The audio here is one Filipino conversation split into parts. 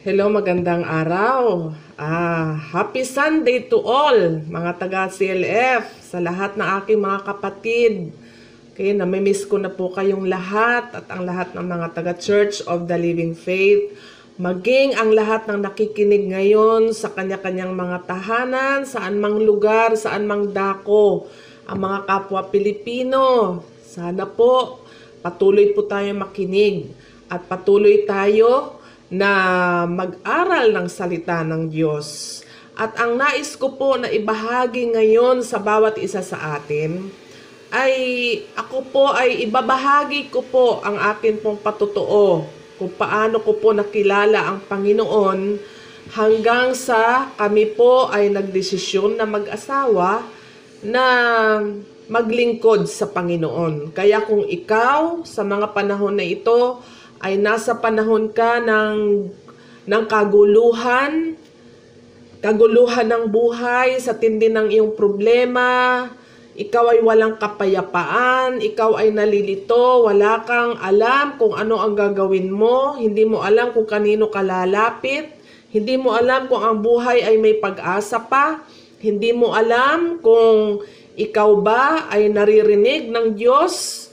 Hello, magandang araw. Ah, happy Sunday to all, mga taga CLF, sa lahat ng aking mga kapatid. Okay, namimiss ko na po kayong lahat at ang lahat ng mga taga Church of the Living Faith. Maging ang lahat ng nakikinig ngayon sa kanya-kanyang mga tahanan, saan mang lugar, saan mang dako, ang mga kapwa Pilipino. Sana po patuloy po tayo makinig at patuloy tayo na mag-aral ng salita ng Diyos. At ang nais ko po na ibahagi ngayon sa bawat isa sa atin ay ako po ay ibabahagi ko po ang akin pong patutuo kung paano ko po nakilala ang Panginoon hanggang sa kami po ay nagdesisyon na mag-asawa na maglingkod sa Panginoon. Kaya kung ikaw sa mga panahon na ito ay nasa panahon ka ng, ng kaguluhan, kaguluhan ng buhay sa tindi ng iyong problema, ikaw ay walang kapayapaan, ikaw ay nalilito, wala kang alam kung ano ang gagawin mo, hindi mo alam kung kanino ka lalapit, hindi mo alam kung ang buhay ay may pag-asa pa, hindi mo alam kung ikaw ba ay naririnig ng Diyos,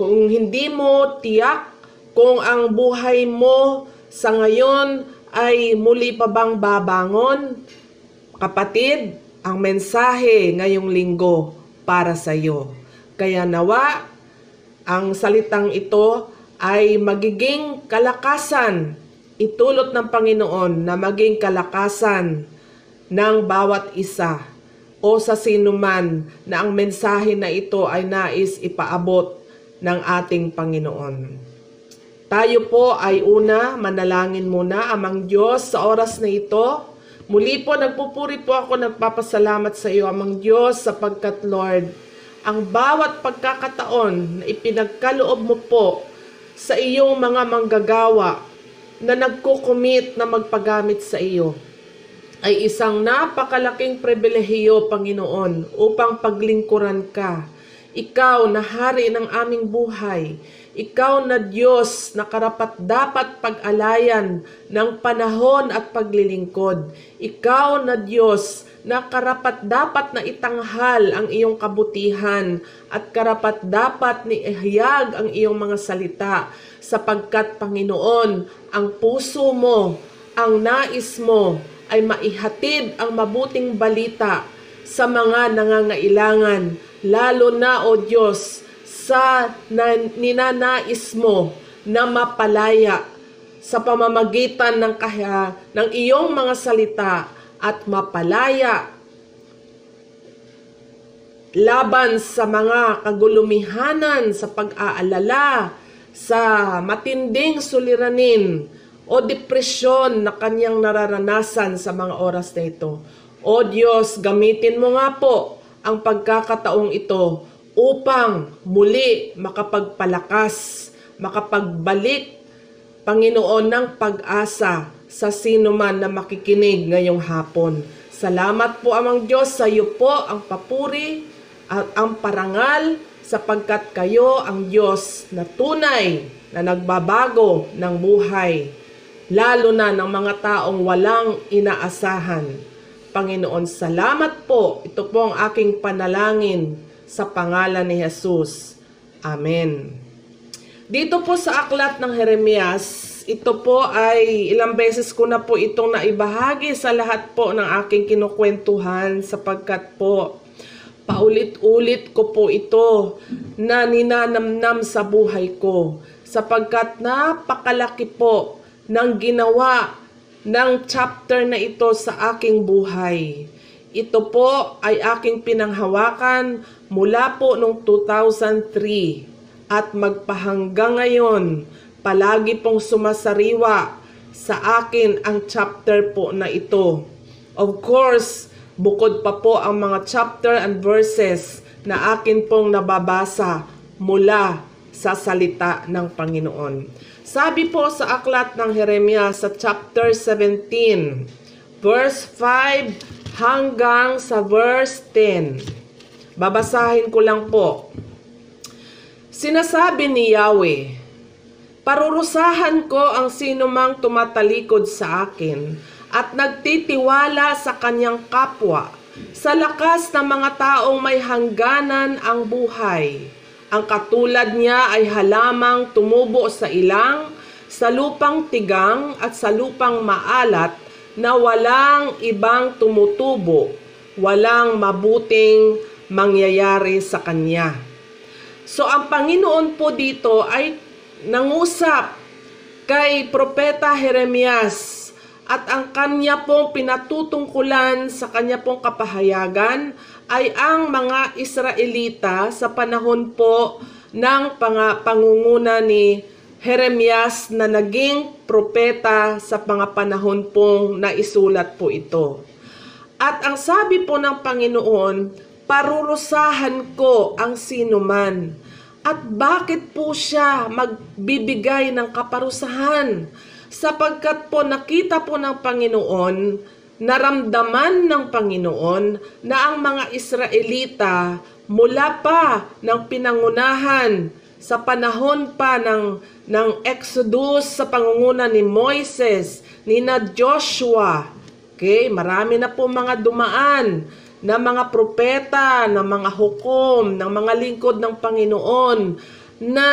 kung hindi mo tiyak kung ang buhay mo sa ngayon ay muli pa bang babangon, kapatid, ang mensahe ngayong linggo para sa iyo. Kaya nawa, ang salitang ito ay magiging kalakasan, itulot ng Panginoon na maging kalakasan ng bawat isa o sa sinuman na ang mensahe na ito ay nais ipaabot ng ating Panginoon. Tayo po ay una, manalangin muna, Amang Diyos, sa oras na ito. Muli po, nagpupuri po ako, nagpapasalamat sa iyo, Amang Diyos, sapagkat Lord, ang bawat pagkakataon na ipinagkaloob mo po sa iyong mga manggagawa na nagkukumit na magpagamit sa iyo ay isang napakalaking pribilehiyo, Panginoon, upang paglingkuran ka. Ikaw na hari ng aming buhay, ikaw na Diyos na karapat dapat pag-alayan ng panahon at paglilingkod. Ikaw na Diyos na karapat dapat na itanghal ang iyong kabutihan at karapat dapat ni ihayag ang iyong mga salita sapagkat Panginoon, ang puso mo, ang nais mo ay maihatid ang mabuting balita sa mga nangangailangan, lalo na o Diyos sa na, ninanais mo na mapalaya sa pamamagitan ng kaya ng iyong mga salita at mapalaya laban sa mga kagulumihanan sa pag-aalala sa matinding suliranin o depresyon na kanyang nararanasan sa mga oras na ito. O Diyos, gamitin mo nga po ang pagkakataong ito upang muli makapagpalakas, makapagbalik, Panginoon ng pag-asa sa sino man na makikinig ngayong hapon. Salamat po amang Diyos sa iyo po ang papuri at ang parangal sapagkat kayo ang Diyos na tunay na nagbabago ng buhay, lalo na ng mga taong walang inaasahan. Panginoon, salamat po. Ito po ang aking panalangin sa pangalan ni Jesus. Amen. Dito po sa aklat ng Jeremias, ito po ay ilang beses ko na po itong naibahagi sa lahat po ng aking kinukwentuhan sapagkat po paulit-ulit ko po ito na ninanamnam sa buhay ko sapagkat napakalaki po ng ginawa ng chapter na ito sa aking buhay. Ito po ay aking pinanghawakan mula po noong 2003 at magpahanggang ngayon palagi pong sumasariwa sa akin ang chapter po na ito. Of course, bukod pa po ang mga chapter and verses na akin pong nababasa mula sa salita ng Panginoon. Sabi po sa aklat ng Jeremias sa chapter 17, verse 5 hanggang sa verse 10. Babasahin ko lang po. Sinasabi ni Yahweh, Parurusahan ko ang sinumang tumatalikod sa akin at nagtitiwala sa kanyang kapwa. Sa lakas ng mga taong may hangganan ang buhay. Ang katulad niya ay halamang tumubo sa ilang, sa lupang tigang at sa lupang maalat na walang ibang tumutubo, walang mabuting mangyayari sa kanya. So ang Panginoon po dito ay nangusap kay Propeta Jeremias at ang kanya pong pinatutungkulan sa kanya pong kapahayagan ay ang mga Israelita sa panahon po ng pang- pangunguna ni Jeremias na naging propeta sa mga panahon pong naisulat po ito. At ang sabi po ng Panginoon, parurusahan ko ang sinuman. At bakit po siya magbibigay ng kaparusahan? Sapagkat po nakita po ng Panginoon, naramdaman ng Panginoon na ang mga Israelita mula pa ng pinangunahan sa panahon pa ng, ng Exodus sa pangunguna ni Moises, ni na Joshua, okay, marami na po mga dumaan na mga propeta, ng mga hukom, ng mga lingkod ng Panginoon na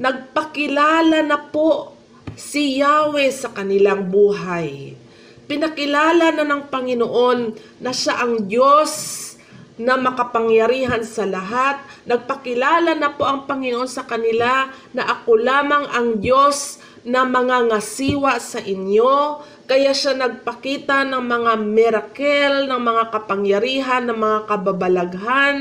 nagpakilala na po si Yahweh sa kanilang buhay. Pinakilala na ng Panginoon na siya ang Diyos na makapangyarihan sa lahat. Nagpakilala na po ang Panginoon sa kanila na ako lamang ang Diyos na mga ngasiwa sa inyo. Kaya siya nagpakita ng mga miracle, ng mga kapangyarihan, ng mga kababalaghan,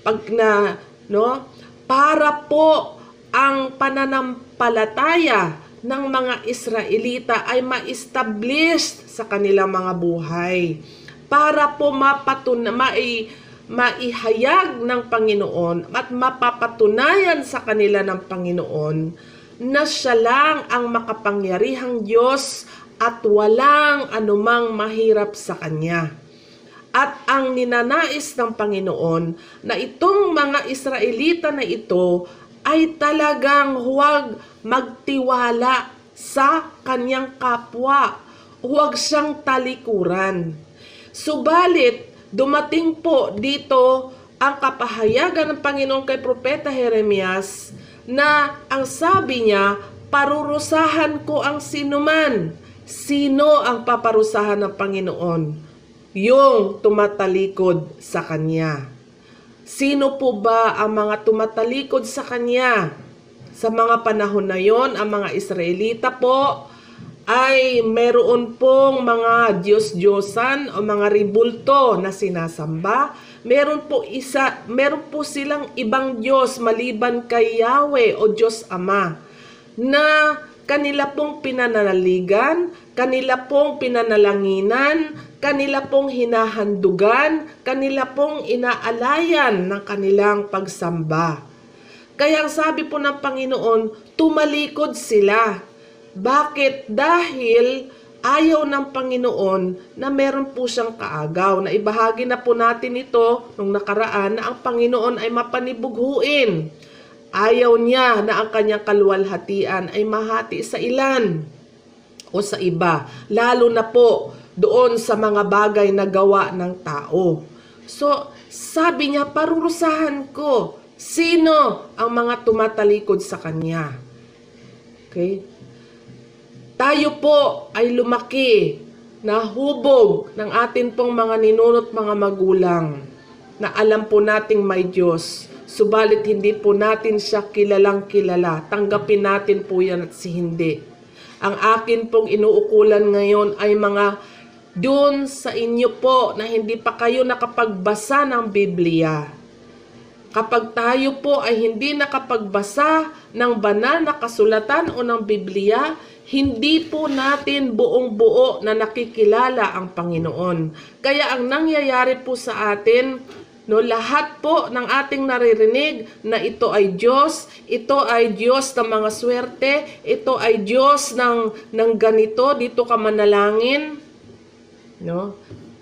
pag na, no, para po ang pananampalataya ng mga Israelita ay ma-establish sa kanilang mga buhay para po mapatun mai maihayag ng Panginoon at mapapatunayan sa kanila ng Panginoon na siya lang ang makapangyarihang Diyos at walang anumang mahirap sa Kanya. At ang ninanais ng Panginoon na itong mga Israelita na ito ay talagang huwag magtiwala sa kanyang kapwa. Huwag siyang talikuran. Subalit, dumating po dito ang kapahayagan ng Panginoon kay Propeta Jeremias na ang sabi niya, parurusahan ko ang sinuman. Sino ang paparusahan ng Panginoon? Yung tumatalikod sa Kanya. Sino po ba ang mga tumatalikod sa Kanya? Sa mga panahon na yon, ang mga Israelita po ay meron pong mga Diyos-Diyosan o mga ribulto na sinasamba. Meron po isa, meron po silang ibang Diyos maliban kay Yahweh o Diyos Ama na kanila pong pinanalaligan, kanila pong pinanalanginan, kanila pong hinahandugan, kanila pong inaalayan ng kanilang pagsamba. Kaya ang sabi po ng Panginoon, tumalikod sila. Bakit? Dahil ayaw ng Panginoon na meron po siyang kaagaw. Na ibahagi na po natin ito nung nakaraan na ang Panginoon ay mapanibughuin. Ayaw niya na ang kanyang kaluwalhatian ay mahati sa ilan o sa iba. Lalo na po doon sa mga bagay na gawa ng tao. So, sabi niya, parurusahan ko sino ang mga tumatalikod sa kanya. Okay? Tayo po ay lumaki na hubog ng atin pong mga ninunot mga magulang na alam po nating may Diyos. Subalit hindi po natin siya kilalang kilala. Tanggapin natin po yan at si hindi. Ang akin pong inuukulan ngayon ay mga doon sa inyo po na hindi pa kayo nakapagbasa ng Biblia. Kapag tayo po ay hindi nakapagbasa ng banal na kasulatan o ng Biblia, hindi po natin buong buo na nakikilala ang Panginoon. Kaya ang nangyayari po sa atin, no, lahat po ng ating naririnig na ito ay Diyos, ito ay Diyos ng mga swerte, ito ay Diyos ng, ng ganito, dito ka manalangin. No?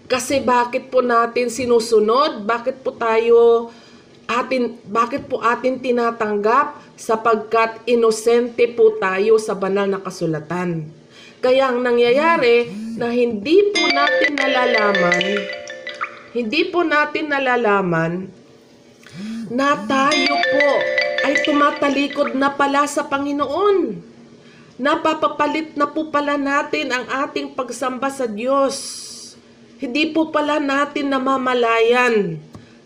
Kasi bakit po natin sinusunod? Bakit po tayo atin bakit po atin tinatanggap sapagkat inosente po tayo sa banal na kasulatan. Kaya ang nangyayari na hindi po natin nalalaman, hindi po natin nalalaman na tayo po ay tumatalikod na pala sa Panginoon. Napapapalit na po pala natin ang ating pagsamba sa Diyos. Hindi po pala natin namamalayan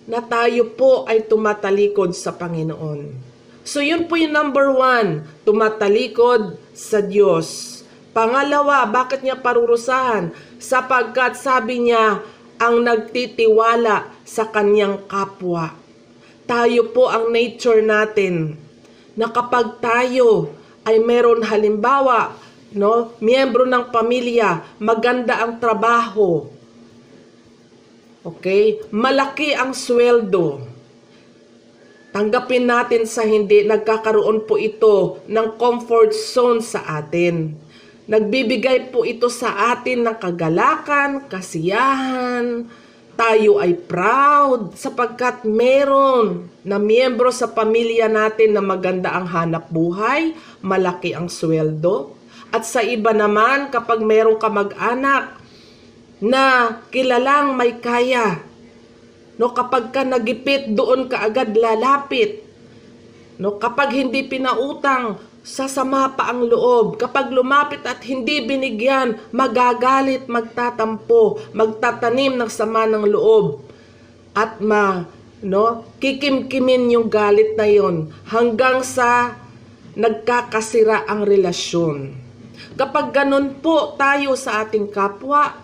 na tayo po ay tumatalikod sa Panginoon. So yun po yung number one, tumatalikod sa Diyos. Pangalawa, bakit niya parurusahan? Sapagkat sabi niya, ang nagtitiwala sa kanyang kapwa. Tayo po ang nature natin na kapag tayo ay meron halimbawa, no, miyembro ng pamilya, maganda ang trabaho, Okay? Malaki ang sweldo. Tanggapin natin sa hindi, nagkakaroon po ito ng comfort zone sa atin. Nagbibigay po ito sa atin ng kagalakan, kasiyahan, tayo ay proud sapagkat meron na miyembro sa pamilya natin na maganda ang hanap buhay, malaki ang sweldo. At sa iba naman, kapag meron ka mag-anak na kilalang may kaya. No, kapag ka nagipit, doon ka agad lalapit. No, kapag hindi pinautang, sasama pa ang loob. Kapag lumapit at hindi binigyan, magagalit, magtatampo, magtatanim ng sama ng loob. At ma, no, kikimkimin yung galit na yon hanggang sa nagkakasira ang relasyon. Kapag ganun po tayo sa ating kapwa,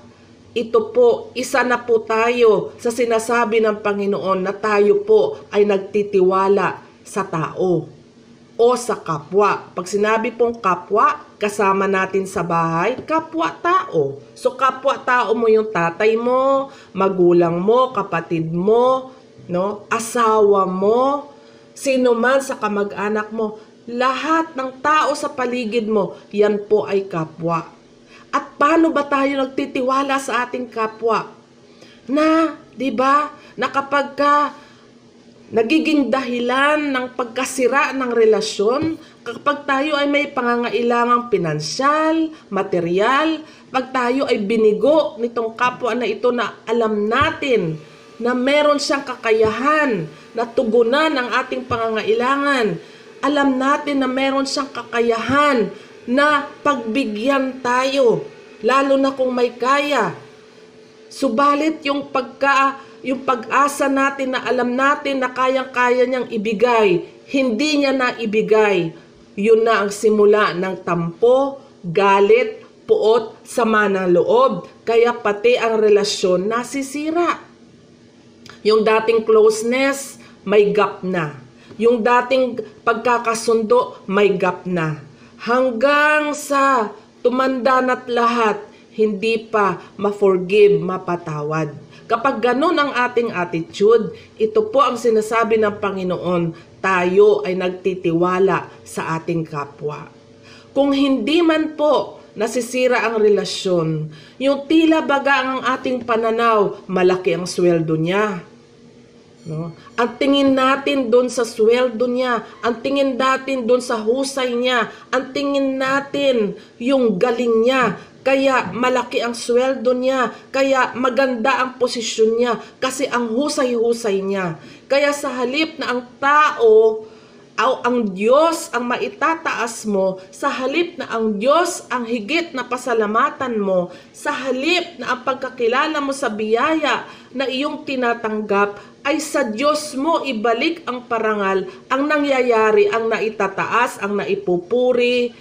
ito po, isa na po tayo sa sinasabi ng Panginoon na tayo po ay nagtitiwala sa tao o sa kapwa. Pag sinabi pong kapwa, kasama natin sa bahay, kapwa-tao. So kapwa-tao mo yung tatay mo, magulang mo, kapatid mo, no, asawa mo, sino man sa kamag-anak mo, lahat ng tao sa paligid mo, yan po ay kapwa. At paano ba tayo nagtitiwala sa ating kapwa? Na, 'di ba? Na kapag ka nagiging dahilan ng pagkasira ng relasyon, kapag tayo ay may pangangailangang pinansyal, material, pag tayo ay binigo nitong kapwa na ito na alam natin na meron siyang kakayahan na tugunan ang ating pangangailangan, alam natin na meron siyang kakayahan na pagbigyan tayo, lalo na kung may kaya. Subalit yung pagka yung pag-asa natin na alam natin na kayang-kaya niyang ibigay, hindi niya na ibigay. Yun na ang simula ng tampo, galit, puot, sama ng loob. Kaya pati ang relasyon nasisira. Yung dating closeness, may gap na. Yung dating pagkakasundo, may gap na hanggang sa tumanda na't lahat, hindi pa ma-forgive, mapatawad. Kapag ganun ang ating attitude, ito po ang sinasabi ng Panginoon, tayo ay nagtitiwala sa ating kapwa. Kung hindi man po nasisira ang relasyon, yung tila baga ang ating pananaw, malaki ang sweldo niya No? Ang tingin natin doon sa sweldo niya, ang tingin natin doon sa husay niya, ang tingin natin yung galing niya, kaya malaki ang sweldo niya, kaya maganda ang posisyon niya, kasi ang husay-husay niya. Kaya sa halip na ang tao o ang Diyos ang maitataas mo, sa halip na ang Diyos ang higit na pasalamatan mo, sa halip na ang pagkakilala mo sa biyaya na iyong tinatanggap, ay sa Diyos mo ibalik ang parangal, ang nangyayari, ang naitataas, ang naipupuri,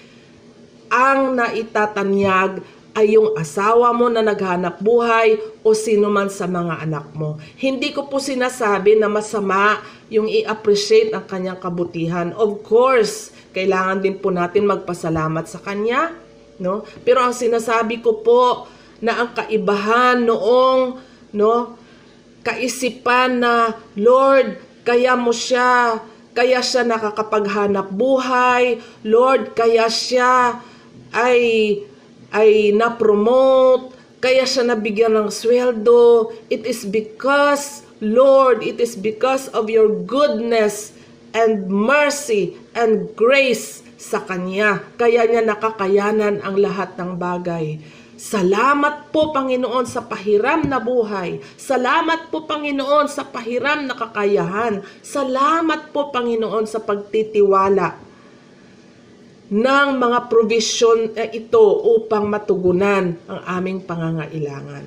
ang naitatanyag ay yung asawa mo na naghanap buhay o sino man sa mga anak mo. Hindi ko po sinasabi na masama yung i-appreciate ang kanyang kabutihan. Of course, kailangan din po natin magpasalamat sa kanya, no? Pero ang sinasabi ko po na ang kaibahan noong no kaisipan na, Lord, kaya mo siya, kaya siya nakakapaghanap buhay, Lord, kaya siya ay ay na-promote, kaya siya nabigyan ng sweldo. It is because, Lord, it is because of your goodness and mercy and grace sa Kanya. Kaya niya nakakayanan ang lahat ng bagay. Salamat po Panginoon sa pahiram na buhay. Salamat po Panginoon sa pahiram na kakayahan. Salamat po Panginoon sa pagtitiwala ng mga provision na ito upang matugunan ang aming pangangailangan.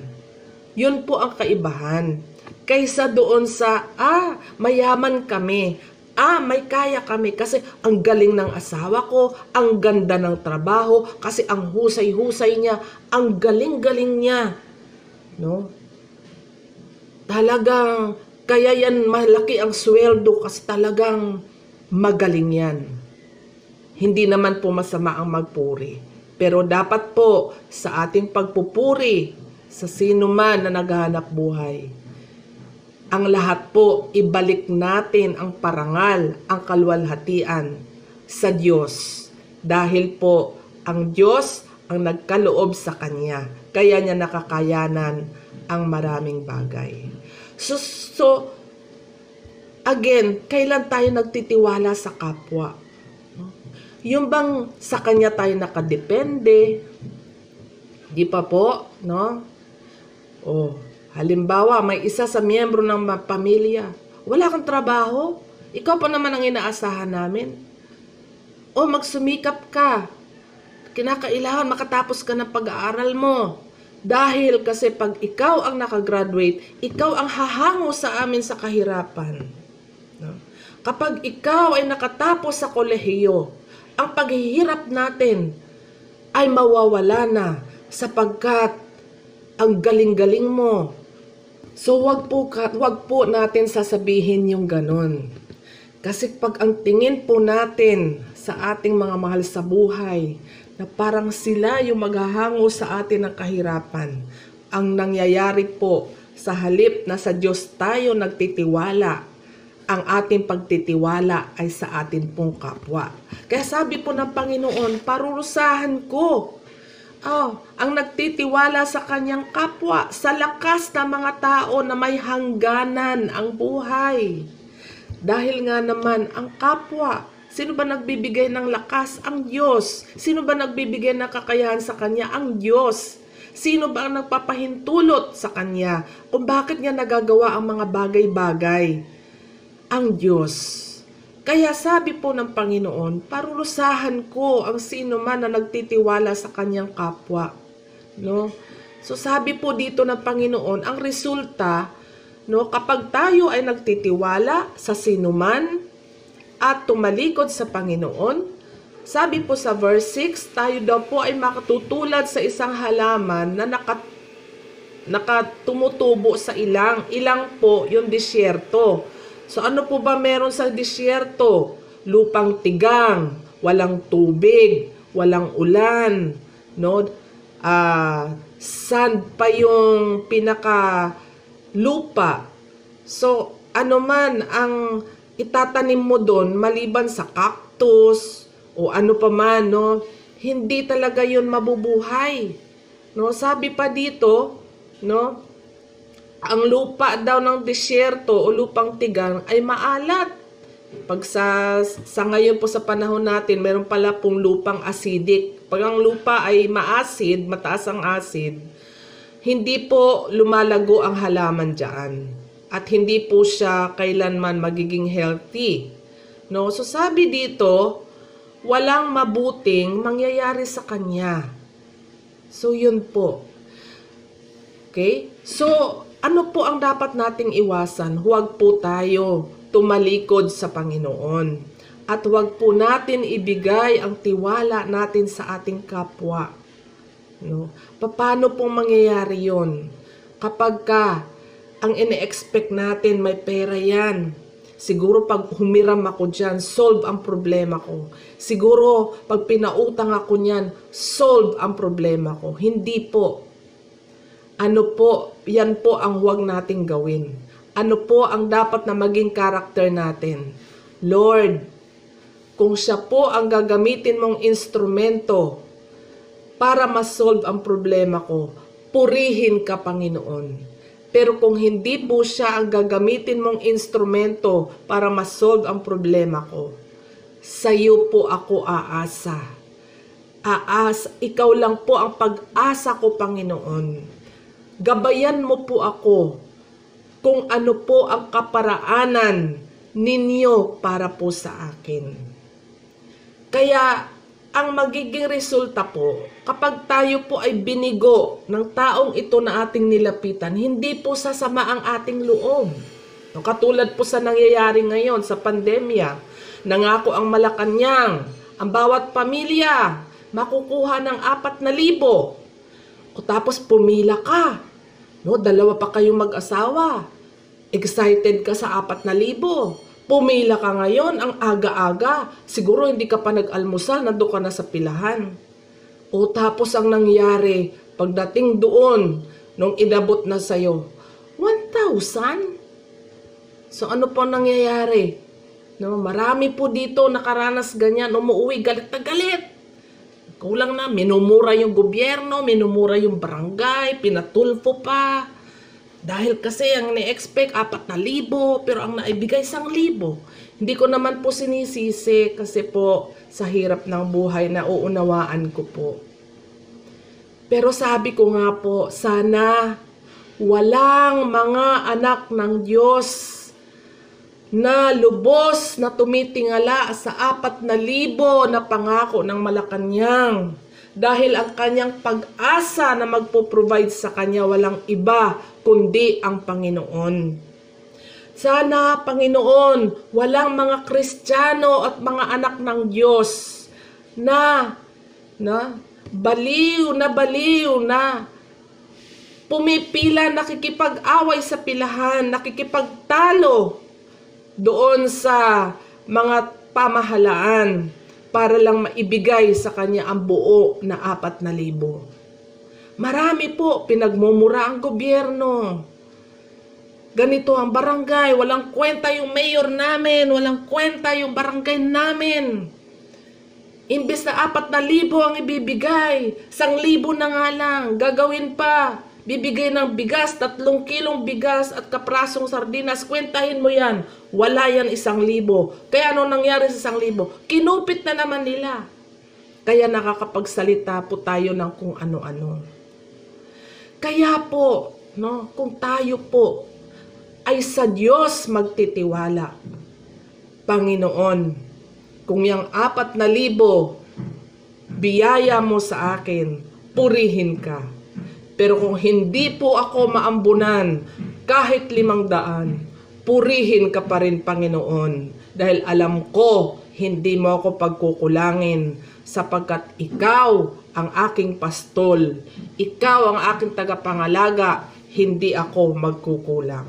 Yun po ang kaibahan. Kaysa doon sa, ah, mayaman kami, ah, may kaya kami kasi ang galing ng asawa ko, ang ganda ng trabaho, kasi ang husay-husay niya, ang galing-galing niya. No? Talagang, kaya yan malaki ang sweldo kasi talagang magaling yan. Hindi naman po masama ang magpuri. Pero dapat po sa ating pagpupuri sa sino man na naghahanap buhay, ang lahat po ibalik natin ang parangal, ang kalwalhatian sa Diyos. Dahil po ang Diyos ang nagkaloob sa Kanya. Kaya niya nakakayanan ang maraming bagay. So, so again, kailan tayo nagtitiwala sa kapwa? Yung bang sa kanya tayo nakadepende? Di pa po, no? Oh, halimbawa, may isa sa miyembro ng pamilya. Wala kang trabaho? Ikaw pa naman ang inaasahan namin. O magsumikap ka. Kinakailangan makatapos ka ng pag-aaral mo. Dahil kasi pag ikaw ang nakagraduate, ikaw ang hahango sa amin sa kahirapan. No? Kapag ikaw ay nakatapos sa kolehiyo, ang paghihirap natin ay mawawala na sapagkat ang galing-galing mo. So wag po, wag po natin sasabihin yung ganun. Kasi pag ang tingin po natin sa ating mga mahal sa buhay, na parang sila yung maghahango sa atin ng kahirapan, ang nangyayari po sa halip na sa Diyos tayo nagtitiwala, ang ating pagtitiwala ay sa atin pong kapwa. Kaya sabi po ng Panginoon, parurusahan ko oh, ang nagtitiwala sa kanyang kapwa sa lakas ng mga tao na may hangganan ang buhay. Dahil nga naman ang kapwa, sino ba nagbibigay ng lakas? Ang Diyos. Sino ba nagbibigay ng kakayahan sa Kanya? Ang Diyos. Sino ba ang nagpapahintulot sa Kanya? Kung bakit niya nagagawa ang mga bagay-bagay? Ang Diyos. Kaya sabi po ng Panginoon, parurusahan ko ang sino man na nagtitiwala sa kanyang kapwa. No? So sabi po dito ng Panginoon, ang resulta, no, kapag tayo ay nagtitiwala sa sino man at tumalikod sa Panginoon, sabi po sa verse 6, tayo daw po ay makatutulad sa isang halaman na nakat nakatumutubo sa ilang. Ilang po yung disyerto. So ano po ba meron sa disyerto? Lupang tigang, walang tubig, walang ulan, no? Ah, sand pa yung pinaka lupa. So ano man ang itatanim mo doon maliban sa cactus o ano pa man, no? Hindi talaga 'yun mabubuhay. No, sabi pa dito, no? Ang lupa daw ng disyerto o lupang tigang ay maalat. Pag sa, sa ngayon po sa panahon natin, meron pala pong lupang acidic. Pag ang lupa ay maasid, mataas ang acid, hindi po lumalago ang halaman dyan. At hindi po siya kailanman magiging healthy. No? So sabi dito, walang mabuting mangyayari sa kanya. So yun po. Okay? So, ano po ang dapat nating iwasan? Huwag po tayo tumalikod sa Panginoon. At huwag po natin ibigay ang tiwala natin sa ating kapwa. No? Paano pong mangyayari yon? Kapag ka, ang ine-expect natin may pera yan. Siguro pag humiram ako dyan, solve ang problema ko. Siguro pag pinautang ako niyan, solve ang problema ko. Hindi po. Ano po, yan po ang huwag nating gawin. Ano po ang dapat na maging karakter natin? Lord, kung siya po ang gagamitin mong instrumento para ma-solve ang problema ko, purihin ka, Panginoon. Pero kung hindi po siya ang gagamitin mong instrumento para masolve ang problema ko, sa iyo po ako aasa. Aas, ikaw lang po ang pag-asa ko, Panginoon. Gabayan mo po ako kung ano po ang kaparaanan ninyo para po sa akin. Kaya ang magiging resulta po, kapag tayo po ay binigo ng taong ito na ating nilapitan, hindi po sasama ang ating loob. Katulad po sa nangyayari ngayon sa pandemya, nangako ang Malacanang, ang bawat pamilya makukuha ng apat na libo. O tapos pumila ka. No, dalawa pa kayong mag-asawa. Excited ka sa apat na libo. Pumila ka ngayon, ang aga-aga. Siguro hindi ka pa nag-almusal, nando ka na sa pilahan. O tapos ang nangyari, pagdating doon, nung inabot na sa'yo, 1,000? So ano po nangyayari? No, marami po dito nakaranas ganyan, umuwi galit na galit. Kulang na, minumura yung gobyerno, minumura yung barangay, pinatulfo pa. Dahil kasi ang ni-expect, apat na libo, pero ang naibigay, isang libo. Hindi ko naman po sinisisi kasi po sa hirap ng buhay na uunawaan ko po. Pero sabi ko nga po, sana walang mga anak ng Diyos na lubos na tumitingala sa apat na libo na pangako ng Malacanang dahil ang kanyang pag-asa na magpo-provide sa kanya walang iba kundi ang Panginoon. Sana, Panginoon, walang mga Kristiyano at mga anak ng Diyos na, na, baliw na baliw na pumipila, nakikipag-away sa pilahan, nakikipagtalo doon sa mga pamahalaan para lang maibigay sa kanya ang buo na apat na libo. Marami po pinagmumura ang gobyerno. Ganito ang barangay, walang kwenta yung mayor namin, walang kwenta yung barangay namin. Imbes na apat na libo ang ibibigay, sang libo na nga lang, gagawin pa. Bibigay ng bigas, tatlong kilong bigas at kaprasong sardinas. Kwentahin mo yan. Wala yan isang libo. Kaya ano nangyari sa isang libo? Kinupit na naman nila. Kaya nakakapagsalita po tayo ng kung ano-ano. Kaya po, no, kung tayo po ay sa Diyos magtitiwala, Panginoon, kung yung apat na libo, biyaya mo sa akin, purihin ka. Pero kung hindi po ako maambunan, kahit limang daan, purihin ka pa rin, Panginoon. Dahil alam ko, hindi mo ako pagkukulangin sapagkat ikaw ang aking pastol. Ikaw ang aking tagapangalaga, hindi ako magkukulang.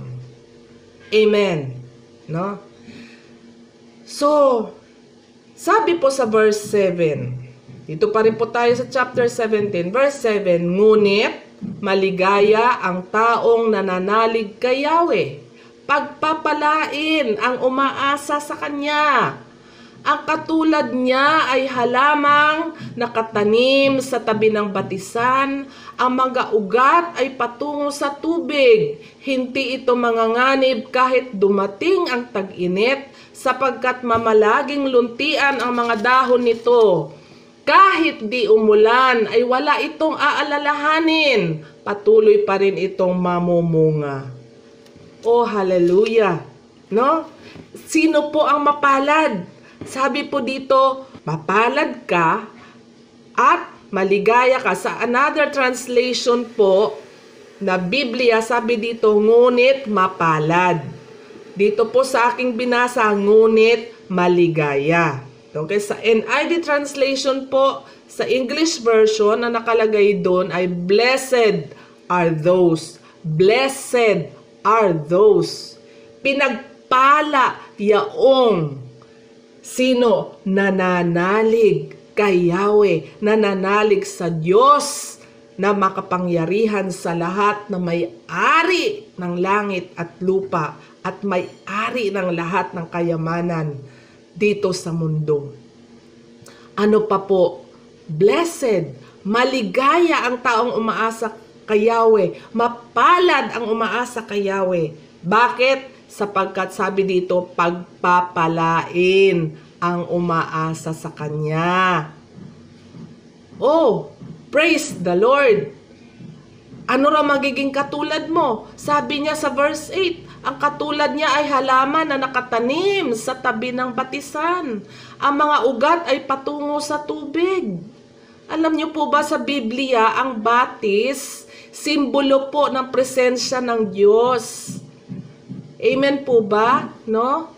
Amen. No? So, sabi po sa verse 7, dito pa rin po tayo sa chapter 17, verse 7, Ngunit, Maligaya ang taong nananalig kay Yahweh. Pagpapalain ang umaasa sa Kanya. Ang katulad niya ay halamang nakatanim sa tabi ng batisan. Ang mga ugat ay patungo sa tubig. Hindi ito manganganib kahit dumating ang tag-init sapagkat mamalaging luntian ang mga dahon nito kahit di umulan ay wala itong aalalahanin. Patuloy pa rin itong mamumunga. Oh, hallelujah. No? Sino po ang mapalad? Sabi po dito, mapalad ka at maligaya ka. Sa another translation po na Biblia, sabi dito, ngunit mapalad. Dito po sa aking binasa, ngunit maligaya. Okay, sa NIV translation po, sa English version na nakalagay doon ay blessed are those. Blessed are those. Pinagpala yaong sino nananalig kay Yahweh, nananalig sa Diyos na makapangyarihan sa lahat na may-ari ng langit at lupa at may-ari ng lahat ng kayamanan dito sa mundo. Ano pa po? Blessed, maligaya ang taong umaasa kay Yahweh. Mapalad ang umaasa kay Yahweh. Bakit? Sapagkat sabi dito, pagpapalain ang umaasa sa Kanya. Oh, praise the Lord! Ano ra magiging katulad mo? Sabi niya sa verse 8, ang katulad niya ay halaman na nakatanim sa tabi ng batisan. Ang mga ugat ay patungo sa tubig. Alam niyo po ba sa Biblia, ang batis, simbolo po ng presensya ng Diyos. Amen po ba? No?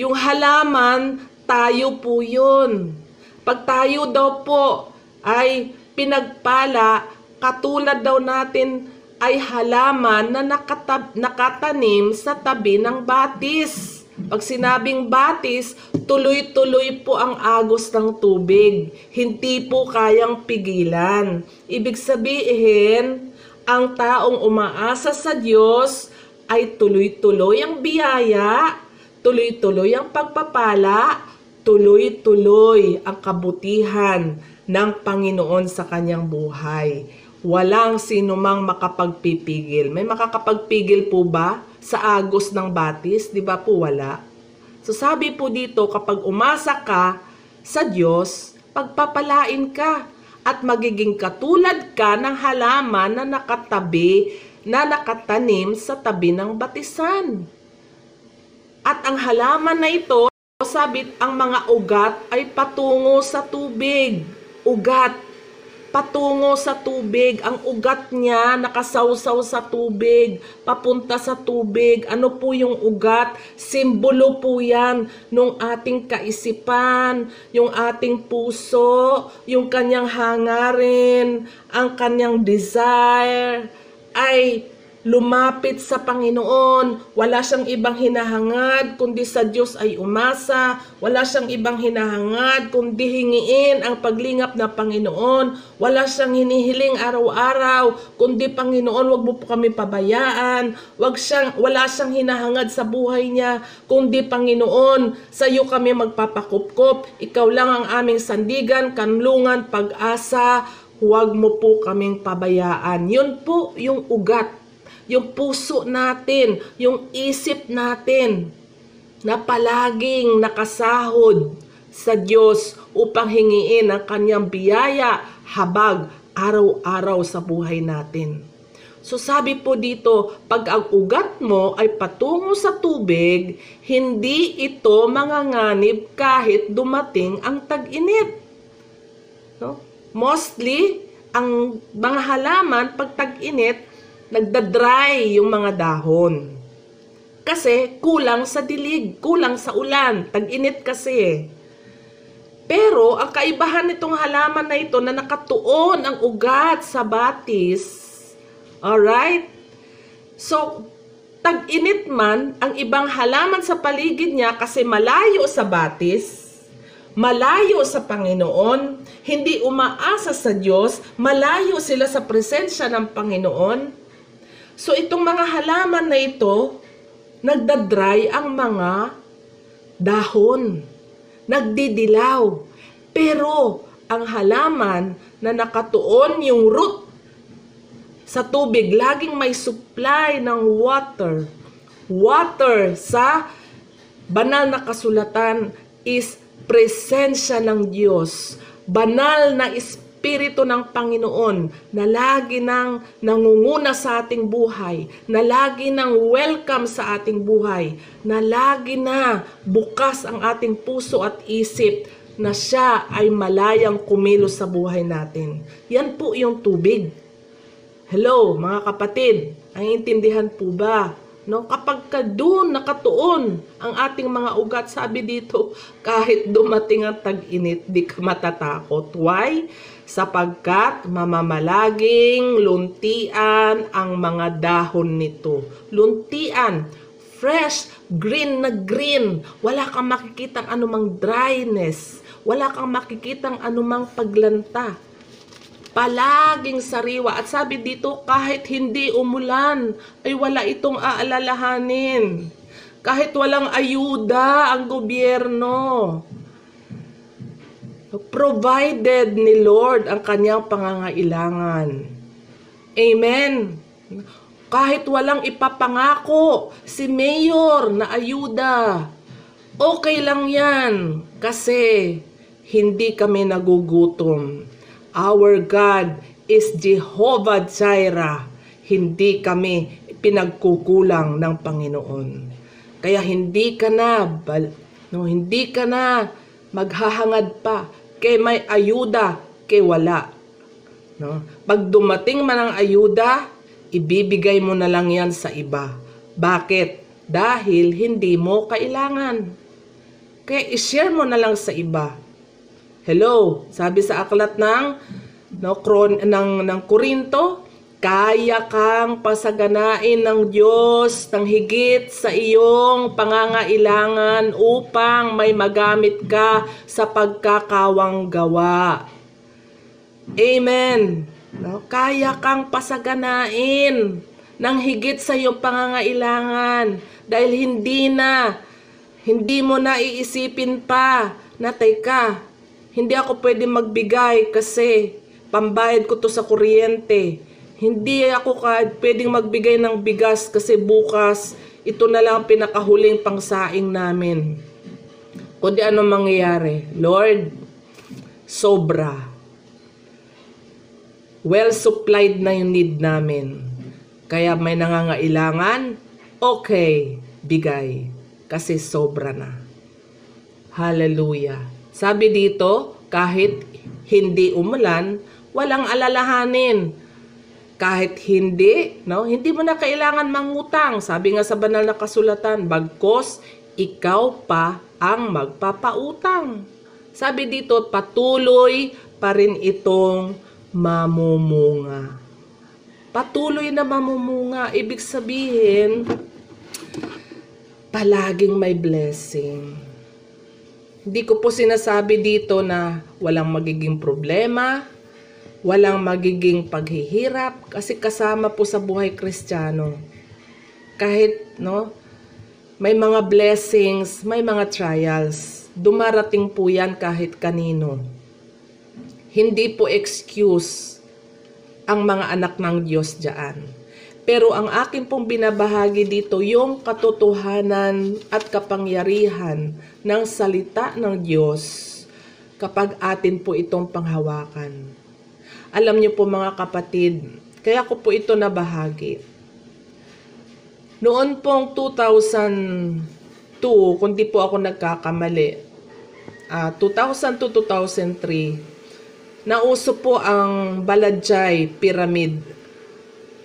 Yung halaman, tayo po yun. Pag tayo daw po ay pinagpala, katulad daw natin ay halaman na nakatab- nakatanim sa tabi ng batis. Pag sinabing batis, tuloy-tuloy po ang agos ng tubig. Hindi po kayang pigilan. Ibig sabihin, ang taong umaasa sa Diyos ay tuloy-tuloy ang biyaya, tuloy-tuloy ang pagpapala, tuloy-tuloy ang kabutihan ng Panginoon sa kanyang buhay. Walang sinumang makapagpipigil. May makakapagpigil po ba sa agos ng batis? Di ba po wala? So sabi po dito, kapag umasa ka sa Diyos, pagpapalain ka at magiging katulad ka ng halaman na nakatabi, na nakatanim sa tabi ng batisan. At ang halaman na ito, sabi, ang mga ugat ay patungo sa tubig. Ugat patungo sa tubig. Ang ugat niya nakasawsaw sa tubig, papunta sa tubig. Ano po yung ugat? Simbolo po yan nung ating kaisipan, yung ating puso, yung kanyang hangarin, ang kanyang desire ay lumapit sa Panginoon. Wala siyang ibang hinahangad, kundi sa Diyos ay umasa. Wala siyang ibang hinahangad, kundi hingiin ang paglingap na Panginoon. Wala siyang hinihiling araw-araw, kundi Panginoon, wag mo po kami pabayaan. Wag siyang, wala siyang hinahangad sa buhay niya, kundi Panginoon, sa iyo kami magpapakupkop. Ikaw lang ang aming sandigan, kanlungan, pag-asa. Huwag mo po kaming pabayaan. Yun po yung ugat yung puso natin, yung isip natin na palaging nakasahod sa Diyos upang hingiin ang kanyang biyaya habag araw-araw sa buhay natin. So sabi po dito, pag ang ugat mo ay patungo sa tubig, hindi ito manganganib kahit dumating ang tag-init. No? Mostly, ang mga halaman pag tag-init, nagda-dry yung mga dahon. Kasi kulang sa dilig, kulang sa ulan, tag-init kasi. Pero ang kaibahan nitong halaman na ito na nakatuon ang ugat sa batis, alright? So, tag-init man ang ibang halaman sa paligid niya kasi malayo sa batis, malayo sa Panginoon, hindi umaasa sa Diyos, malayo sila sa presensya ng Panginoon, So itong mga halaman na ito, nagdadry ang mga dahon, nagdidilaw. Pero ang halaman na nakatuon yung root sa tubig, laging may supply ng water. Water sa banal na kasulatan is presensya ng Diyos. Banal na espiritu Espiritu ng Panginoon na lagi nang nangunguna sa ating buhay, na lagi nang welcome sa ating buhay, na lagi na bukas ang ating puso at isip na siya ay malayang kumilos sa buhay natin. Yan po yung tubig. Hello, mga kapatid, ang intindihan po ba No, kapag ka doon nakatuon ang ating mga ugat, sabi dito, kahit dumating ang tag-init, di ka matatakot. Why? Sapagkat mamamalaging luntian ang mga dahon nito. Luntian, fresh, green na green. Wala kang makikitang anumang dryness. Wala kang makikitang anumang paglanta palaging sariwa. At sabi dito, kahit hindi umulan, ay wala itong aalalahanin. Kahit walang ayuda ang gobyerno. Provided ni Lord ang kanyang pangangailangan. Amen. Kahit walang ipapangako si Mayor na ayuda, okay lang yan kasi hindi kami nagugutom. Our God is Jehovah Jireh. Hindi kami pinagkukulang ng Panginoon. Kaya hindi ka na bal- no, hindi ka na maghahangad pa kay may ayuda kay wala. No? Pag dumating man ang ayuda, ibibigay mo na lang yan sa iba. Bakit? Dahil hindi mo kailangan. Kaya i-share mo na lang sa iba. Hello, sabi sa aklat ng no, kron, ng, ng Korinto, kaya kang pasaganain ng Diyos ng higit sa iyong pangangailangan upang may magamit ka sa pagkakawang gawa. Amen. No? Kaya kang pasaganain ng higit sa iyong pangangailangan dahil hindi na, hindi mo na iisipin pa na teka, hindi ako pwede magbigay kasi pambayad ko to sa kuryente. Hindi ako ka pwedeng magbigay ng bigas kasi bukas ito na lang ang pinakahuling pangsaing namin. Kundi ano mangyayari? Lord, sobra well supplied na yung need namin. Kaya may nangangailangan, okay, bigay. Kasi sobra na. Hallelujah. Sabi dito, kahit hindi umulan, walang alalahanin. Kahit hindi, no, hindi mo na kailangan mangutang. Sabi nga sa banal na kasulatan, bagkos ikaw pa ang magpapautang. Sabi dito, patuloy pa rin itong mamumunga. Patuloy na mamumunga. Ibig sabihin, palaging may blessing. Hindi ko po sinasabi dito na walang magiging problema, walang magiging paghihirap, kasi kasama po sa buhay kristyano. Kahit, no, may mga blessings, may mga trials. Dumarating po yan kahit kanino hindi po excuse ang mga anak ng Diyos diyan. Pero ang akin pong binabahagi dito, yung katotohanan at kapangyarihan ng salita ng Diyos kapag atin po itong panghawakan. Alam niyo po mga kapatid, kaya ko po ito nabahagi. Noon pong 2002, kung di po ako nagkakamali, uh, 2002-2003, nauso po ang Balajay Pyramid.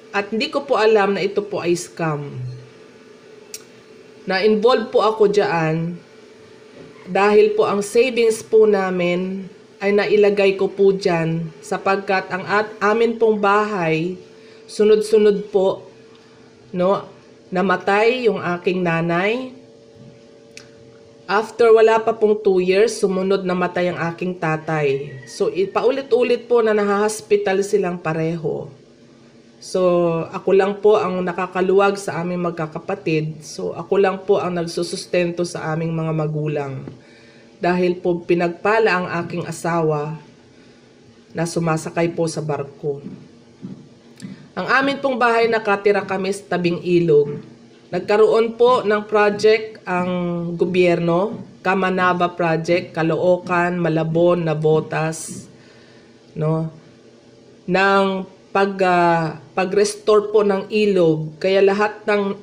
At hindi ko po alam na ito po ay scam. Na-involve po ako dyan dahil po ang savings po namin ay nailagay ko po dyan sapagkat ang at, amin pong bahay, sunod-sunod po, no, namatay yung aking nanay, After wala pa pong 2 years, sumunod na matay ang aking tatay. So, paulit-ulit po na nahahospital silang pareho. So, ako lang po ang nakakaluwag sa aming magkakapatid. So, ako lang po ang nagsusustento sa aming mga magulang. Dahil po pinagpala ang aking asawa na sumasakay po sa barko. Ang amin pong bahay nakatira kami sa tabing ilog. Nagkaroon po ng project ang gobyerno, Kamanaba Project, Caloocan, Malabon, Nabotas, no? ng pag uh, pag-restore po ng ilog. Kaya lahat ng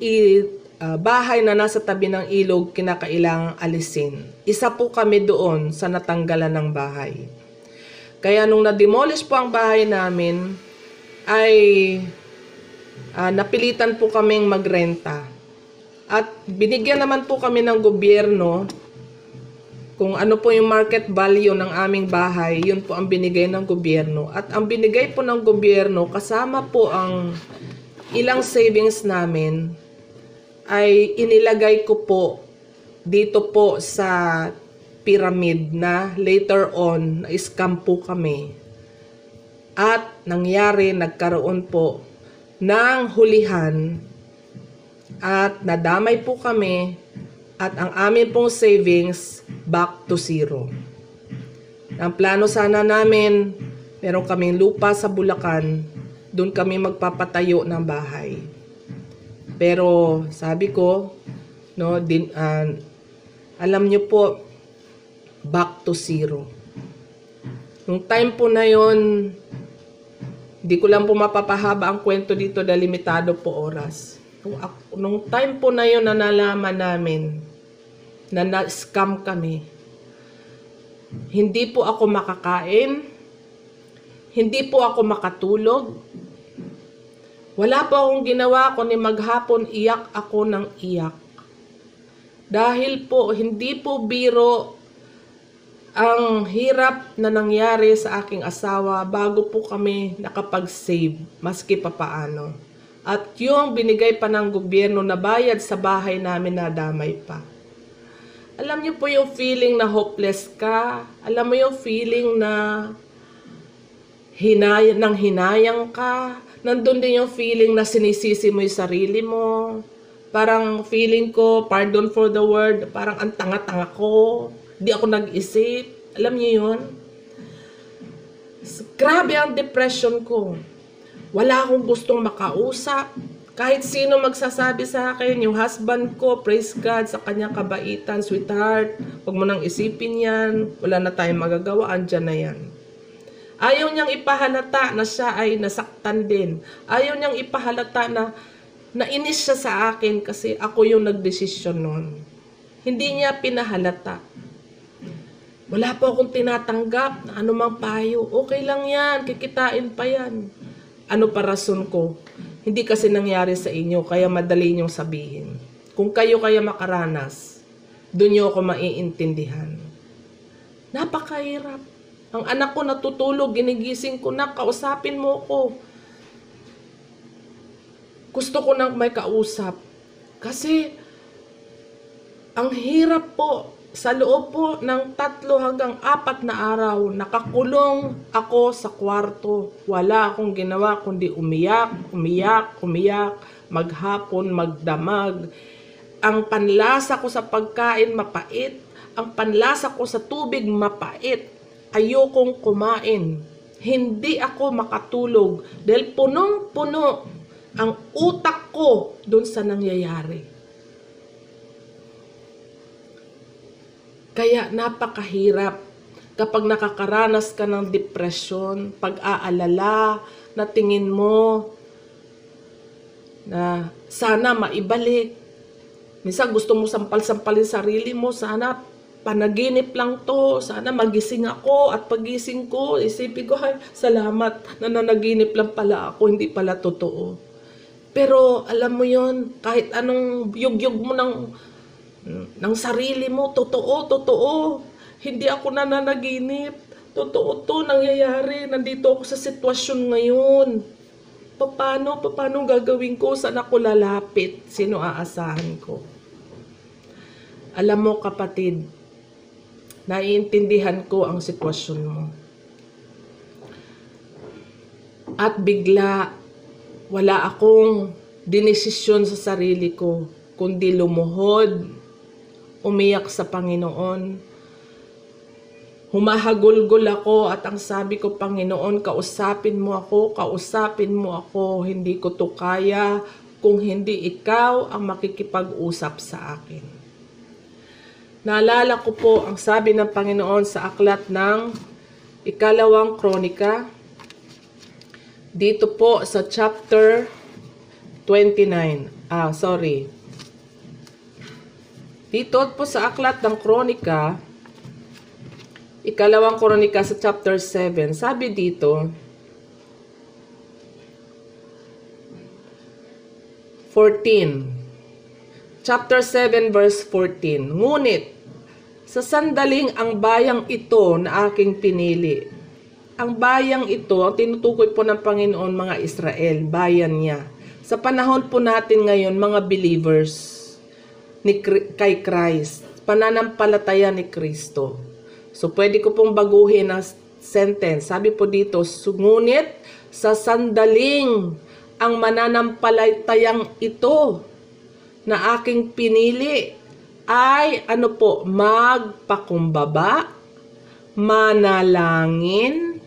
uh, bahay na nasa tabi ng ilog kinakailangang alisin. Isa po kami doon sa natanggalan ng bahay. Kaya nung na-demolish po ang bahay namin, ay uh, napilitan po kaming magrenta. At binigyan naman po kami ng gobyerno kung ano po yung market value ng aming bahay, yun po ang binigay ng gobyerno. At ang binigay po ng gobyerno, kasama po ang ilang savings namin, ay inilagay ko po dito po sa pyramid na later on, na-scam po kami. At nangyari, nagkaroon po ng hulihan at nadamay po kami at ang amin pong savings back to zero. Ang plano sana namin, meron kaming lupa sa Bulacan doon kami magpapatayo ng bahay. Pero sabi ko, no, din, ah, alam niyo po, back to zero. Nung time po na yon, hindi ko lang po mapapahaba ang kwento dito dahil limitado po oras. Nung, nung time po na yon na nalaman namin na na-scam kami, hindi po ako makakain, hindi po ako makatulog, wala po akong ginawa kundi maghapon iyak ako ng iyak. Dahil po, hindi po biro ang hirap na nangyari sa aking asawa bago po kami nakapag-save, maski pa paano. At yung binigay pa ng gobyerno na bayad sa bahay namin na damay pa. Alam niyo po yung feeling na hopeless ka. Alam mo yung feeling na hinay nang hinayang ka. Nandun din yung feeling na sinisisi mo yung sarili mo. Parang feeling ko, pardon for the word, parang ang tanga-tanga ko. Di ako nag-isip. Alam niyo yun? Grabe ang depression ko. Wala akong gustong makausap. Kahit sino magsasabi sa akin, yung husband ko, praise God sa kanyang kabaitan, sweetheart, huwag mo nang isipin yan, wala na tayong magagawa, andyan na yan. Ayaw niyang ipahalata na siya ay nasaktan din. Ayaw niyang ipahalata na nainis siya sa akin kasi ako yung nagdesisyon noon. Hindi niya pinahalata. Wala po akong tinatanggap na anumang payo. Okay lang yan, kikitain pa yan. Ano pa rason ko? Hindi kasi nangyari sa inyo, kaya madali niyong sabihin. Kung kayo kaya makaranas, doon niyo ako maiintindihan. Napakahirap. Ang anak ko natutulog, ginigising ko na, kausapin mo ko. Gusto ko nang may kausap. Kasi, ang hirap po, sa loob po ng tatlo hanggang apat na araw, nakakulong ako sa kwarto. Wala akong ginawa kundi umiyak, umiyak, umiyak, maghapon, magdamag. Ang panlasa ko sa pagkain mapait. Ang panlasa ko sa tubig mapait. Ayokong kumain. Hindi ako makatulog dahil punong-puno ang utak ko dun sa nangyayari. Kaya napakahirap kapag nakakaranas ka ng depression, pag-aalala, na tingin mo na sana maibalik. Minsan gusto mo sampal-sampalin sarili mo, sana panaginip lang to, sana magising ako at pagising ko, isipin ko, ay, salamat na nanaginip lang pala ako, hindi pala totoo. Pero alam mo yon kahit anong yugyug mo ng ng sarili mo, totoo, totoo. Hindi ako nananaginip. Totoo to, nangyayari. Nandito ako sa sitwasyon ngayon. Paano, paano gagawin ko? Saan ako lalapit? Sino aasahan ko? Alam mo kapatid, naiintindihan ko ang sitwasyon mo. At bigla, wala akong dinesisyon sa sarili ko, kundi lumuhod, umiyak sa Panginoon. Humahagulgol ako at ang sabi ko, Panginoon, kausapin mo ako, kausapin mo ako, hindi ko to kaya kung hindi ikaw ang makikipag-usap sa akin. Naalala ko po ang sabi ng Panginoon sa aklat ng ikalawang kronika, dito po sa chapter 29. Ah, sorry. Dito po sa aklat ng kronika, ikalawang kronika sa chapter 7, sabi dito, 14. Chapter 7 verse 14. Ngunit, sa sandaling ang bayang ito na aking pinili, ang bayang ito, ang tinutukoy po ng Panginoon mga Israel, bayan niya. Sa panahon po natin ngayon, mga believers ni, kay Christ, pananampalataya ni Kristo. So, pwede ko pong baguhin ang sentence. Sabi po dito, ngunit sa sandaling ang mananampalatayang ito na aking pinili ay ano po, magpakumbaba, manalangin,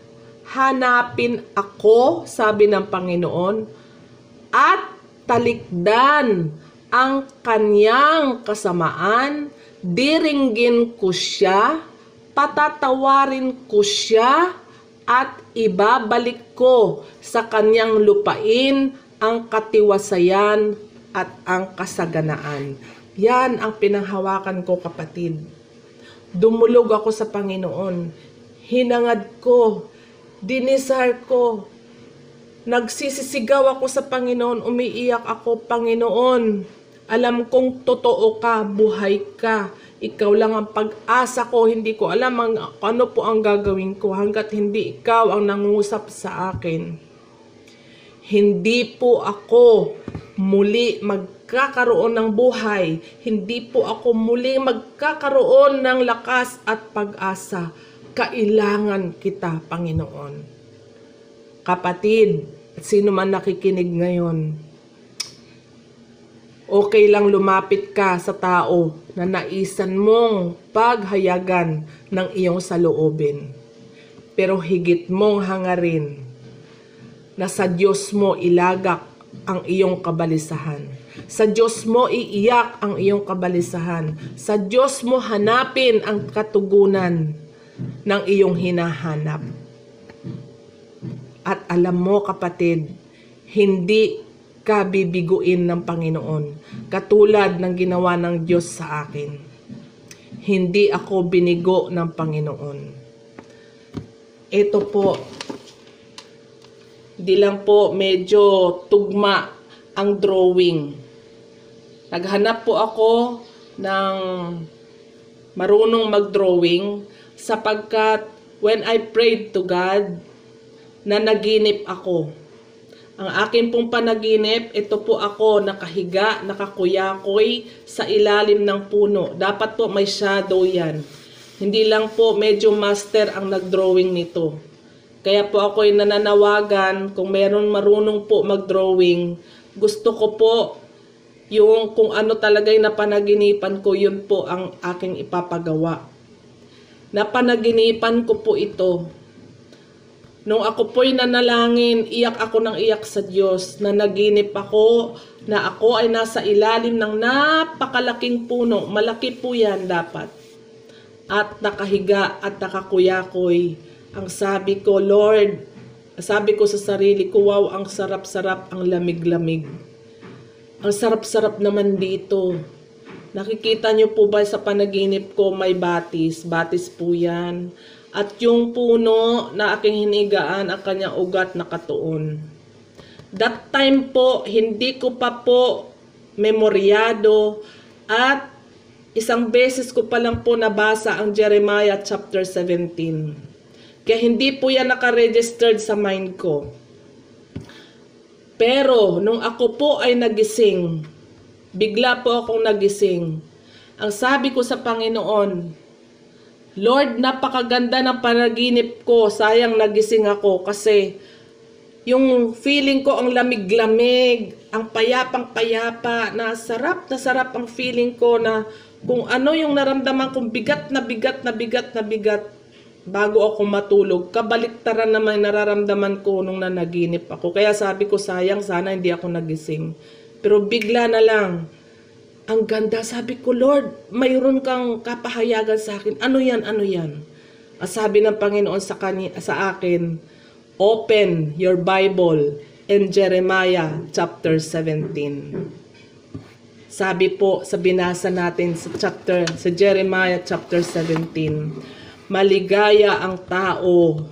hanapin ako, sabi ng Panginoon, at talikdan ang kanyang kasamaan, diringgin ko siya, patatawarin ko siya, at ibabalik ko sa kanyang lupain ang katiwasayan at ang kasaganaan. Yan ang pinanghawakan ko kapatid. Dumulog ako sa Panginoon. Hinangad ko. Dinisar ko. Nagsisisigaw ako sa Panginoon. Umiiyak ako, Panginoon. Alam kong totoo ka, buhay ka. Ikaw lang ang pag-asa ko. Hindi ko alam ang, ano po ang gagawin ko hanggat hindi ikaw ang nangusap sa akin. Hindi po ako muli magkakaroon ng buhay. Hindi po ako muli magkakaroon ng lakas at pag-asa. Kailangan kita, Panginoon. Kapatid, at sino man nakikinig ngayon, okay lang lumapit ka sa tao na naisan mong paghayagan ng iyong saloobin. Pero higit mong hangarin na sa Diyos mo ilagak ang iyong kabalisahan. Sa Diyos mo iiyak ang iyong kabalisahan. Sa Diyos mo hanapin ang katugunan ng iyong hinahanap. At alam mo kapatid, hindi ka bibiguin ng Panginoon. Katulad ng ginawa ng Diyos sa akin. Hindi ako binigo ng Panginoon. Ito po, di lang po medyo tugma ang drawing. Naghanap po ako ng marunong mag-drawing sapagkat when I prayed to God, na naginip ako. Ang akin pong panaginip, ito po ako nakahiga, nakakuyakoy sa ilalim ng puno. Dapat po may shadow yan. Hindi lang po medyo master ang nagdrawing nito. Kaya po ako'y nananawagan kung meron marunong po magdrawing. Gusto ko po yung kung ano talaga'y napanaginipan ko, yun po ang aking ipapagawa. Napanaginipan ko po ito Nung ako po'y nanalangin, iyak ako ng iyak sa Diyos na naginip ako na ako ay nasa ilalim ng napakalaking puno. Malaki po yan dapat. At nakahiga at nakakuyakoy. Ang sabi ko, Lord, sabi ko sa sarili ko, wow, ang sarap-sarap, ang lamig-lamig. Ang sarap-sarap naman dito. Nakikita niyo po ba sa panaginip ko may batis? Batis po yan at yung puno na aking hinigaan ang kanyang ugat na katuon. That time po, hindi ko pa po memoryado at isang beses ko pa lang po nabasa ang Jeremiah chapter 17. Kaya hindi po yan nakaregistered sa mind ko. Pero nung ako po ay nagising, bigla po akong nagising. Ang sabi ko sa Panginoon, Lord, napakaganda ng panaginip ko. Sayang nagising ako kasi yung feeling ko ang lamig-lamig, ang payapang-payapa, na sarap na sarap ang feeling ko na kung ano yung naramdaman kong bigat na bigat na bigat na bigat bago ako matulog. Kabaliktaran naman nararamdaman ko nung nanaginip ako. Kaya sabi ko, sayang, sana hindi ako nagising. Pero bigla na lang, ang ganda, sabi ko, Lord, mayroon kang kapahayagan sa akin. Ano yan, ano yan? Sabi ng Panginoon sa, kanya, sa akin, open your Bible in Jeremiah chapter 17. Sabi po sa binasa natin sa chapter sa Jeremiah chapter 17, maligaya ang tao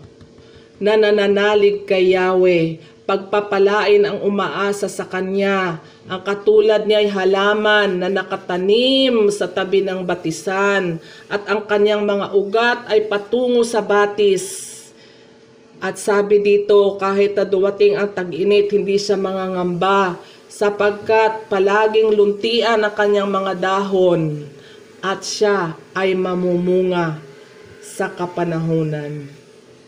na nananalig kay Yahweh, pagpapalain ang umaasa sa kanya ang katulad niya ay halaman na nakatanim sa tabi ng batisan at ang kanyang mga ugat ay patungo sa batis. At sabi dito, kahit na duwating ang tag-init, hindi siya mangangamba sapagkat palaging luntian ang kanyang mga dahon at siya ay mamumunga sa kapanahunan.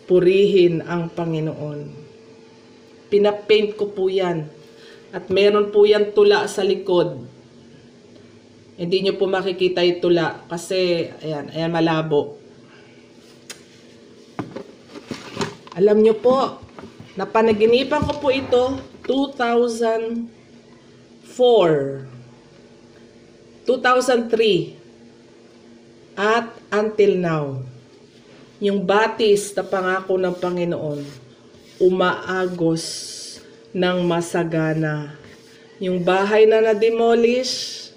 Purihin ang Panginoon. Pinapaint ko po yan at meron po yan tula sa likod. Hindi nyo po makikita yung tula kasi, ayan, ayan malabo. Alam nyo po, napanaginipan ko po ito 2004. 2003. At until now, yung batis na pangako ng Panginoon, umaagos ng masagana. Yung bahay na na-demolish,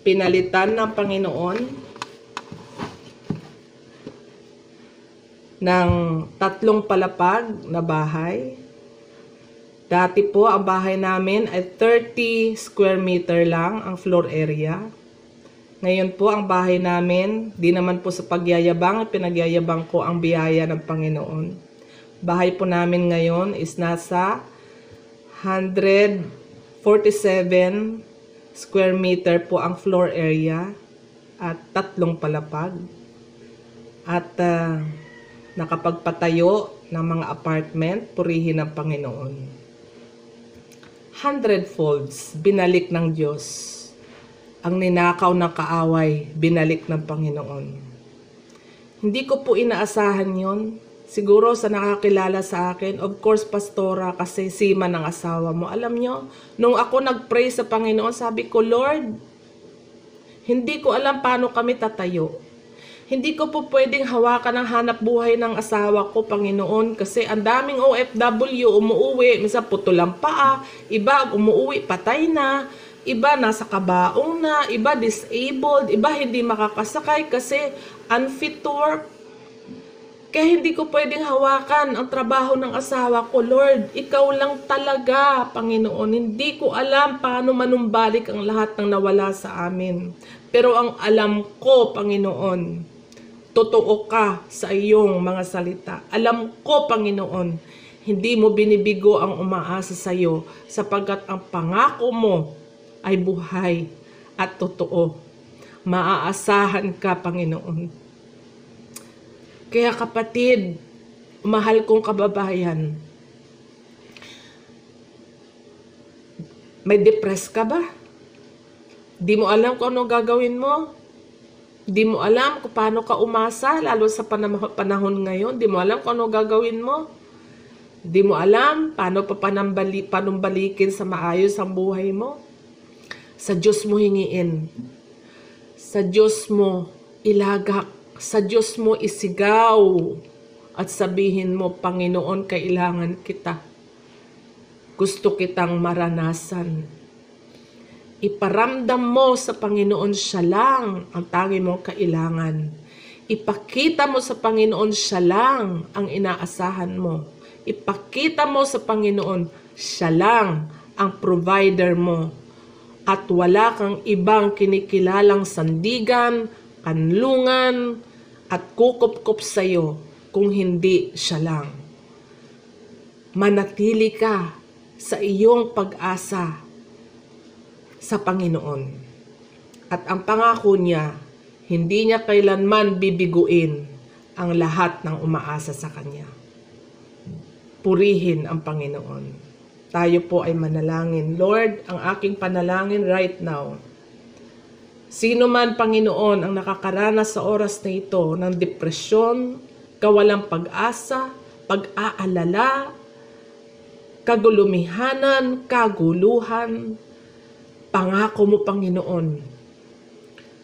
pinalitan ng Panginoon ng tatlong palapag na bahay. Dati po, ang bahay namin ay 30 square meter lang ang floor area. Ngayon po, ang bahay namin, di naman po sa pagyayabang, pinagyayabang ko ang biyaya ng Panginoon. Bahay po namin ngayon is nasa 147 square meter po ang floor area at tatlong palapag. At ah, nakapagpatayo ng mga apartment, purihin ng Panginoon. Hundredfolds, binalik ng Diyos. Ang ninakaw ng kaaway, binalik ng Panginoon. Hindi ko po inaasahan yon. Siguro sa nakakilala sa akin, of course, pastora, kasi sima ng asawa mo. Alam nyo, nung ako nag-pray sa Panginoon, sabi ko, Lord, hindi ko alam paano kami tatayo. Hindi ko po pwedeng hawakan ang hanap buhay ng asawa ko, Panginoon, kasi ang daming OFW umuuwi, minsan putol ang paa, iba umuuwi patay na, iba nasa kabaong na, iba disabled, iba hindi makakasakay kasi unfit to work. Kaya hindi ko pwedeng hawakan ang trabaho ng asawa ko. Lord, ikaw lang talaga, Panginoon. Hindi ko alam paano manumbalik ang lahat ng nawala sa amin. Pero ang alam ko, Panginoon, totoo ka sa iyong mga salita. Alam ko, Panginoon, hindi mo binibigo ang umaasa sa iyo sapagkat ang pangako mo ay buhay at totoo. Maaasahan ka, Panginoon. Kaya kapatid, mahal kong kababayan, may depress ka ba? Di mo alam kung ano gagawin mo? Di mo alam kung paano ka umasa, lalo sa panahon ngayon. Di mo alam kung ano gagawin mo. Di mo alam paano pa panambali, panumbalikin sa maayos ang buhay mo. Sa Diyos mo hingiin. Sa Diyos mo ilagak. Sa Diyos mo isigaw. At sabihin mo, Panginoon, kailangan kita. Gusto kitang maranasan. Iparamdam mo sa Panginoon siya lang ang tangi mong kailangan. Ipakita mo sa Panginoon siya lang ang inaasahan mo. Ipakita mo sa Panginoon siya lang ang provider mo. At wala kang ibang kinikilalang sandigan, kanlungan, at kukup-kup sa iyo kung hindi siya lang. Manatili ka sa iyong pag-asa sa Panginoon. At ang pangako niya, hindi niya kailanman bibiguin ang lahat ng umaasa sa Kanya. Purihin ang Panginoon. Tayo po ay manalangin. Lord, ang aking panalangin right now. Sino man, Panginoon, ang nakakaranas sa oras na ito ng depresyon, kawalang pag-asa, pag-aalala, kagulumihanan, kaguluhan, pangako mo, Panginoon,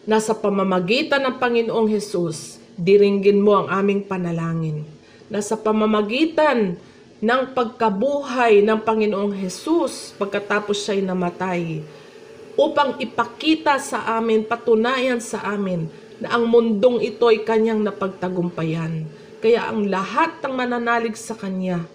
na sa pamamagitan ng Panginoong Hesus, diringgin mo ang aming panalangin. Na sa pamamagitan ng pagkabuhay ng Panginoong Hesus pagkatapos siya'y namatay, upang ipakita sa amin, patunayan sa amin na ang mundong ito ay kanyang napagtagumpayan. Kaya ang lahat ng mananalig sa kanya,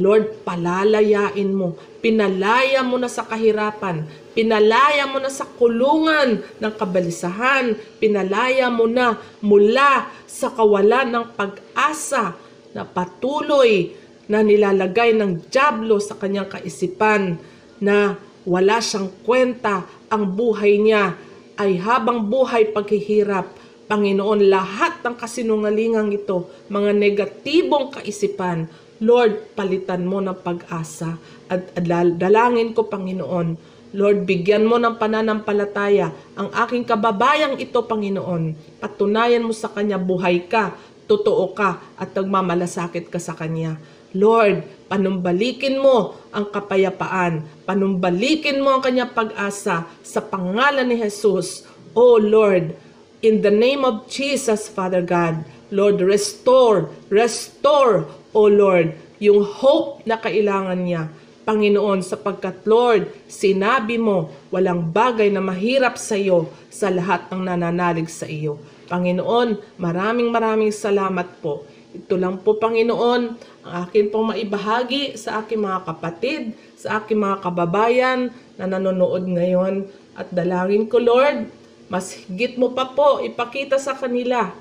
Lord, palalayain mo. Pinalaya mo na sa kahirapan. Pinalaya mo na sa kulungan ng kabalisahan. Pinalaya mo na mula sa kawalan ng pag-asa na patuloy na nilalagay ng Diablo sa kanyang kaisipan na wala siyang kwenta ang buhay niya ay habang buhay paghihirap. Panginoon, lahat ng kasinungalingang ito, mga negatibong kaisipan, Lord, palitan mo ng pag-asa at dalangin ko, Panginoon, Lord, bigyan mo ng pananampalataya ang aking kababayang ito, Panginoon. Patunayan mo sa kanya, buhay ka, totoo ka at nagmamalasakit ka sa Kanya. Lord, panumbalikin mo ang kapayapaan. Panumbalikin mo ang kanyang pag-asa sa pangalan ni Jesus. Oh Lord, in the name of Jesus, Father God, Lord, restore, restore, oh Lord, yung hope na kailangan niya. Panginoon, sapagkat Lord, sinabi mo, walang bagay na mahirap sa iyo sa lahat ng nananalig sa iyo. Panginoon, maraming maraming salamat po. Ito lang po, Panginoon, ang akin pong maibahagi sa aking mga kapatid, sa aking mga kababayan na nanonood ngayon. At dalangin ko, Lord, mas higit mo pa po ipakita sa kanila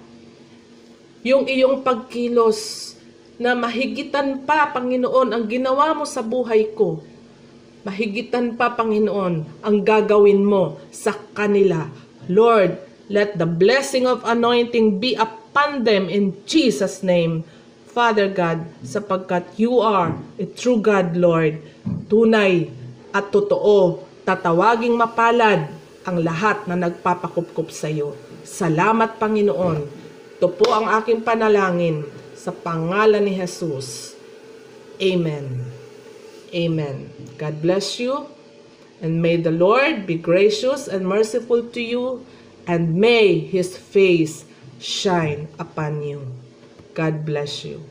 yung iyong pagkilos na mahigitan pa, Panginoon, ang ginawa mo sa buhay ko. Mahigitan pa, Panginoon, ang gagawin mo sa kanila. Lord, let the blessing of anointing be upon them in Jesus' name. Father God, sapagkat you are a true God, Lord. Tunay at totoo, tatawaging mapalad ang lahat na nagpapakupkup sa iyo. Salamat, Panginoon. Ito po ang aking panalangin sa pangalan ni Jesus. Amen. Amen. God bless you. And may the Lord be gracious and merciful to you. And may His face shine upon you. God bless you.